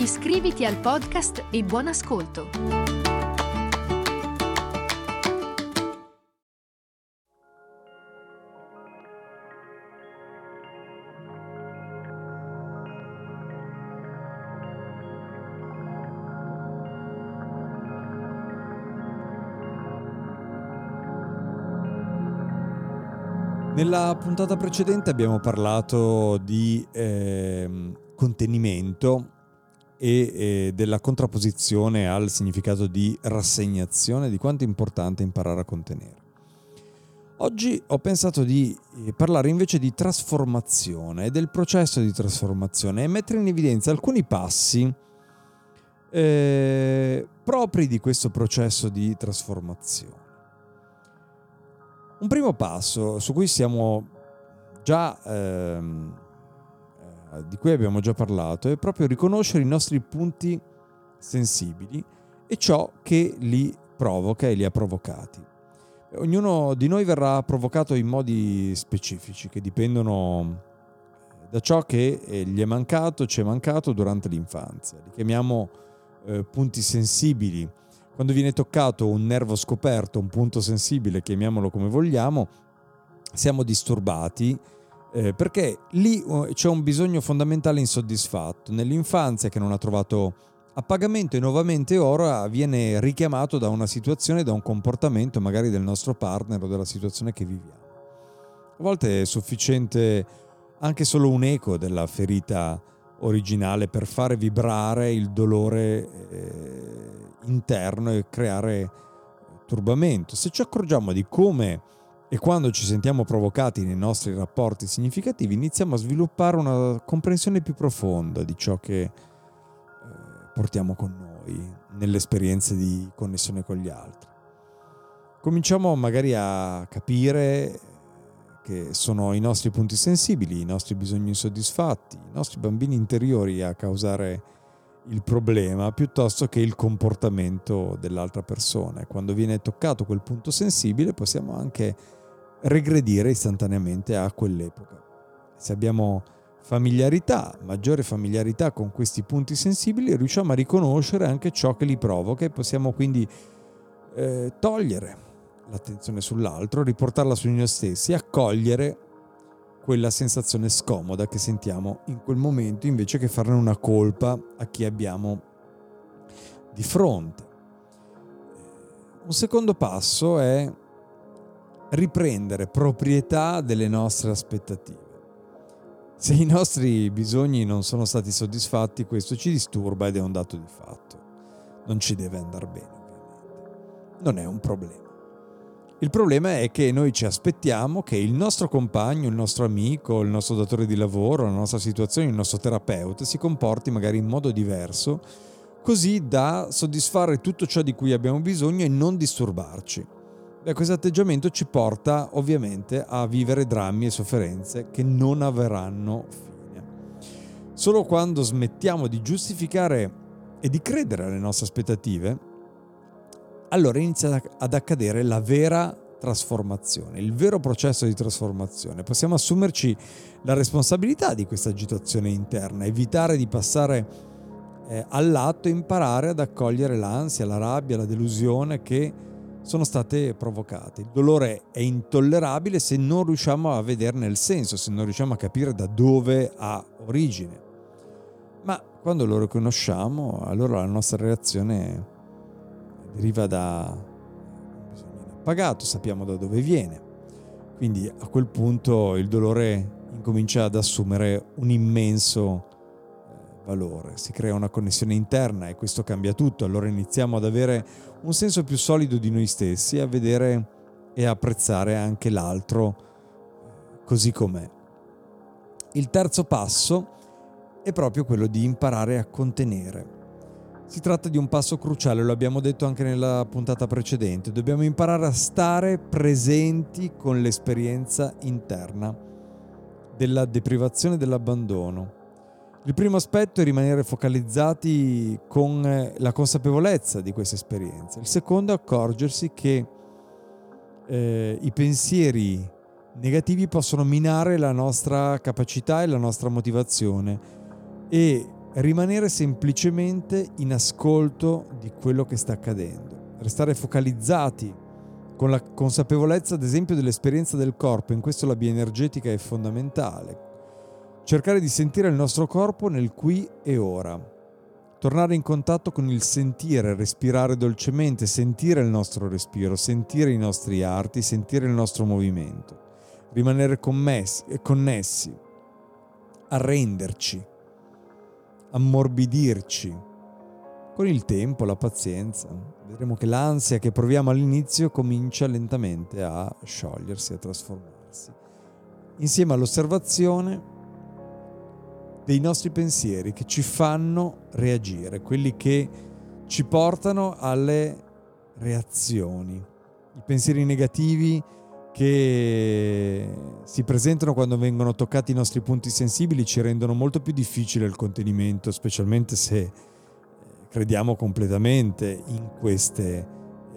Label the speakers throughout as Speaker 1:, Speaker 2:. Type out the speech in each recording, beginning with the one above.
Speaker 1: Iscriviti al podcast e buon ascolto!
Speaker 2: Nella puntata precedente abbiamo parlato di eh, contenimento e della contrapposizione al significato di rassegnazione, di quanto è importante imparare a contenere. Oggi ho pensato di eh, parlare invece di trasformazione e del processo di trasformazione e mettere in evidenza alcuni passi eh, propri di questo processo di trasformazione. Un primo passo su cui siamo già, ehm, eh, di cui abbiamo già parlato, è proprio riconoscere i nostri punti sensibili e ciò che li provoca e li ha provocati. Ognuno di noi verrà provocato in modi specifici che dipendono da ciò che eh, gli è mancato, ci è mancato durante l'infanzia. Li chiamiamo eh, punti sensibili quando viene toccato un nervo scoperto, un punto sensibile, chiamiamolo come vogliamo, siamo disturbati eh, perché lì uh, c'è un bisogno fondamentale insoddisfatto. Nell'infanzia che non ha trovato appagamento e nuovamente ora viene richiamato da una situazione, da un comportamento magari del nostro partner o della situazione che viviamo. A volte è sufficiente anche solo un eco della ferita originale per fare vibrare il dolore eh, interno e creare turbamento. Se ci accorgiamo di come e quando ci sentiamo provocati nei nostri rapporti significativi, iniziamo a sviluppare una comprensione più profonda di ciò che eh, portiamo con noi nelle esperienze di connessione con gli altri. Cominciamo magari a capire che sono i nostri punti sensibili, i nostri bisogni insoddisfatti, i nostri bambini interiori a causare il problema piuttosto che il comportamento dell'altra persona. E quando viene toccato quel punto sensibile possiamo anche regredire istantaneamente a quell'epoca. Se abbiamo familiarità, maggiore familiarità con questi punti sensibili, riusciamo a riconoscere anche ciò che li provoca e possiamo quindi eh, togliere l'attenzione sull'altro, riportarla su noi stessi, accogliere quella sensazione scomoda che sentiamo in quel momento invece che farne una colpa a chi abbiamo di fronte. Un secondo passo è riprendere proprietà delle nostre aspettative. Se i nostri bisogni non sono stati soddisfatti, questo ci disturba ed è un dato di fatto. Non ci deve andare bene, ovviamente. Non è un problema. Il problema è che noi ci aspettiamo che il nostro compagno, il nostro amico, il nostro datore di lavoro, la nostra situazione, il nostro terapeuta si comporti magari in modo diverso, così da soddisfare tutto ciò di cui abbiamo bisogno e non disturbarci. Beh, questo atteggiamento ci porta ovviamente a vivere drammi e sofferenze che non avranno fine. Solo quando smettiamo di giustificare e di credere alle nostre aspettative, allora inizia ad accadere la vera trasformazione, il vero processo di trasformazione. Possiamo assumerci la responsabilità di questa agitazione interna, evitare di passare eh, all'atto e imparare ad accogliere l'ansia, la rabbia, la delusione che sono state provocate. Il dolore è intollerabile se non riusciamo a vederne il senso, se non riusciamo a capire da dove ha origine. Ma quando lo riconosciamo, allora la nostra reazione deriva da inappagato, sappiamo da dove viene. Quindi a quel punto il dolore incomincia ad assumere un immenso valore, si crea una connessione interna e questo cambia tutto, allora iniziamo ad avere un senso più solido di noi stessi, a vedere e apprezzare anche l'altro eh, così com'è. Il terzo passo è proprio quello di imparare a contenere Si tratta di un passo cruciale, lo abbiamo detto anche nella puntata precedente. Dobbiamo imparare a stare presenti con l'esperienza interna della deprivazione e dell'abbandono. Il primo aspetto è rimanere focalizzati con eh, la consapevolezza di questa esperienza. Il secondo è accorgersi che eh, i pensieri negativi possono minare la nostra capacità e la nostra motivazione e rimanere semplicemente in ascolto di quello che sta accadendo, restare focalizzati con la consapevolezza ad esempio dell'esperienza del corpo, in questo la bioenergetica è fondamentale, cercare di sentire il nostro corpo nel qui e ora, tornare in contatto con il sentire, respirare dolcemente, sentire il nostro respiro, sentire i nostri arti, sentire il nostro movimento, rimanere commessi, connessi, arrenderci ammorbidirci. Con il tempo, la pazienza, vedremo che l'ansia che proviamo all'inizio comincia lentamente a sciogliersi, a trasformarsi. Insieme all'osservazione dei nostri pensieri che ci fanno reagire, quelli che ci portano alle reazioni. I pensieri negativi che si presentano quando vengono toccati i nostri punti sensibili ci rendono molto più difficile il contenimento, specialmente se eh, crediamo completamente in queste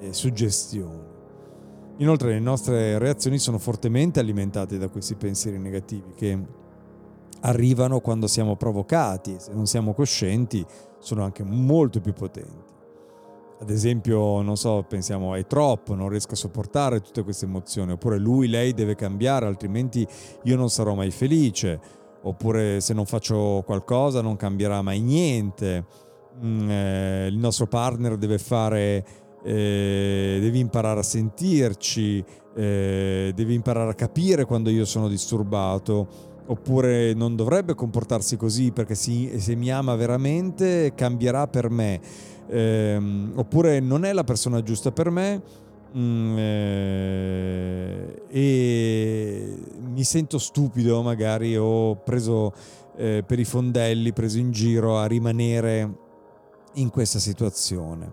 Speaker 2: eh, suggestioni. Inoltre le nostre reazioni sono fortemente alimentate da questi pensieri negativi che arrivano quando siamo provocati, se non siamo coscienti sono anche molto più potenti. Ad esempio, non so, pensiamo è troppo, non riesco a sopportare tutte queste emozioni, oppure lui, lei deve cambiare, altrimenti io non sarò mai felice, oppure se non faccio qualcosa non cambierà mai niente, mm, eh, il nostro partner deve fare, eh, devi imparare a sentirci, eh, devi imparare a capire quando io sono disturbato oppure non dovrebbe comportarsi così perché si, se mi ama veramente cambierà per me ehm, oppure non è la persona giusta per me mm, eh, e mi sento stupido magari ho preso eh, per i fondelli, preso in giro a rimanere in questa situazione.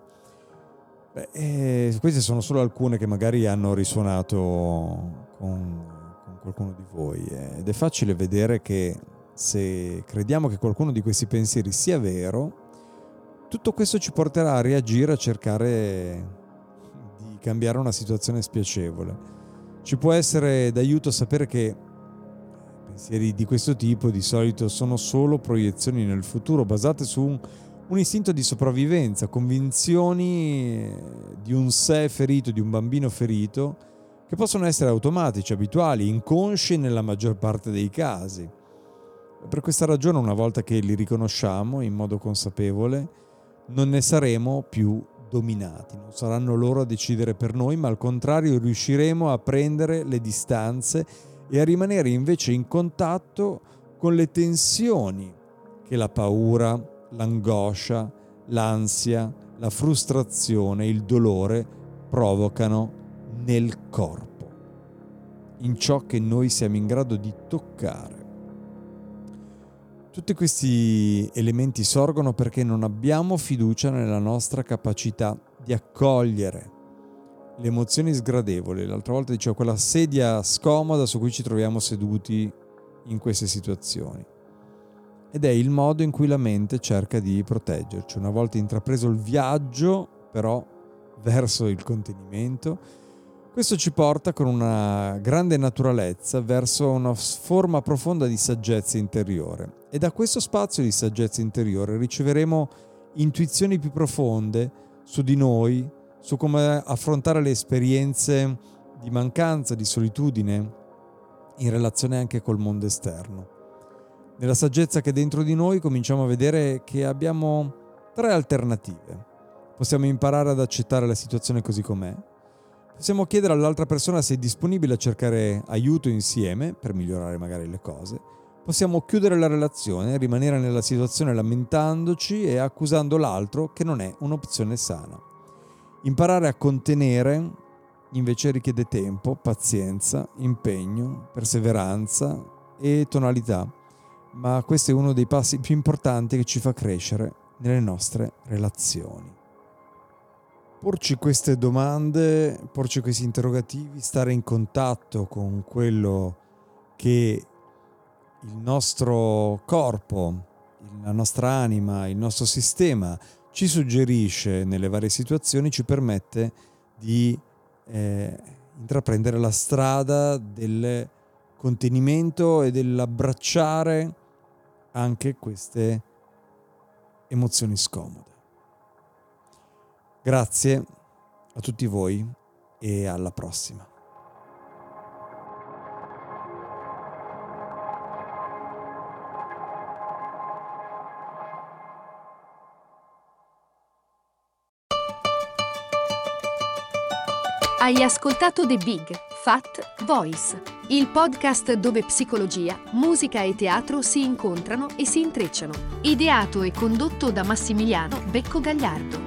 Speaker 2: Beh, eh, queste sono solo alcune che magari hanno risuonato con qualcuno di voi ed è facile vedere che se crediamo che qualcuno di questi pensieri sia vero, tutto questo ci porterà a reagire, a cercare di cambiare una situazione spiacevole. Ci può essere d'aiuto sapere che pensieri di questo tipo di solito sono solo proiezioni nel futuro basate su un, un istinto di sopravvivenza, convinzioni di un sé ferito, di un bambino ferito, che possono essere automatici, abituali, inconsci nella maggior parte dei casi. Per questa ragione, una volta che li riconosciamo in modo consapevole, non ne saremo più dominati, non saranno loro a decidere per noi, ma al contrario riusciremo a prendere le distanze e a rimanere invece in contatto con le tensioni che la paura, l'angoscia, l'ansia, la frustrazione, il dolore provocano nel corpo, in ciò che noi siamo in grado di toccare. Tutti questi elementi sorgono perché non abbiamo fiducia nella nostra capacità di accogliere le emozioni sgradevoli. L'altra volta dicevo quella sedia scomoda su cui ci troviamo seduti in queste situazioni. Ed è il modo in cui la mente cerca di proteggerci. Una volta intrapreso il viaggio, però, verso il contenimento, questo ci porta con una grande naturalezza verso una forma profonda di saggezza interiore e da questo spazio di saggezza interiore riceveremo intuizioni più profonde su di noi, su come affrontare le esperienze di mancanza, di solitudine in relazione anche col mondo esterno. Nella saggezza che è dentro di noi cominciamo a vedere che abbiamo tre alternative. Possiamo imparare ad accettare la situazione così com'è, Possiamo chiedere all'altra persona se è disponibile a cercare aiuto insieme per migliorare magari le cose. Possiamo chiudere la relazione, rimanere nella situazione lamentandoci e accusando l'altro che non è un'opzione sana. Imparare a contenere invece richiede tempo, pazienza, impegno, perseveranza e tonalità, ma questo è uno dei passi più importanti che ci fa crescere nelle nostre relazioni. Porci queste domande, porci questi interrogativi, stare in contatto con quello che il nostro corpo, la nostra anima, il nostro sistema ci suggerisce nelle varie situazioni, ci permette di eh, intraprendere la strada del contenimento e dell'abbracciare anche queste emozioni scomode. Grazie a tutti voi e alla prossima.
Speaker 1: Hai ascoltato The Big Fat Voice, il podcast dove psicologia, musica e teatro si incontrano e si intrecciano. Ideato e condotto da Massimiliano Becco Gagliardo.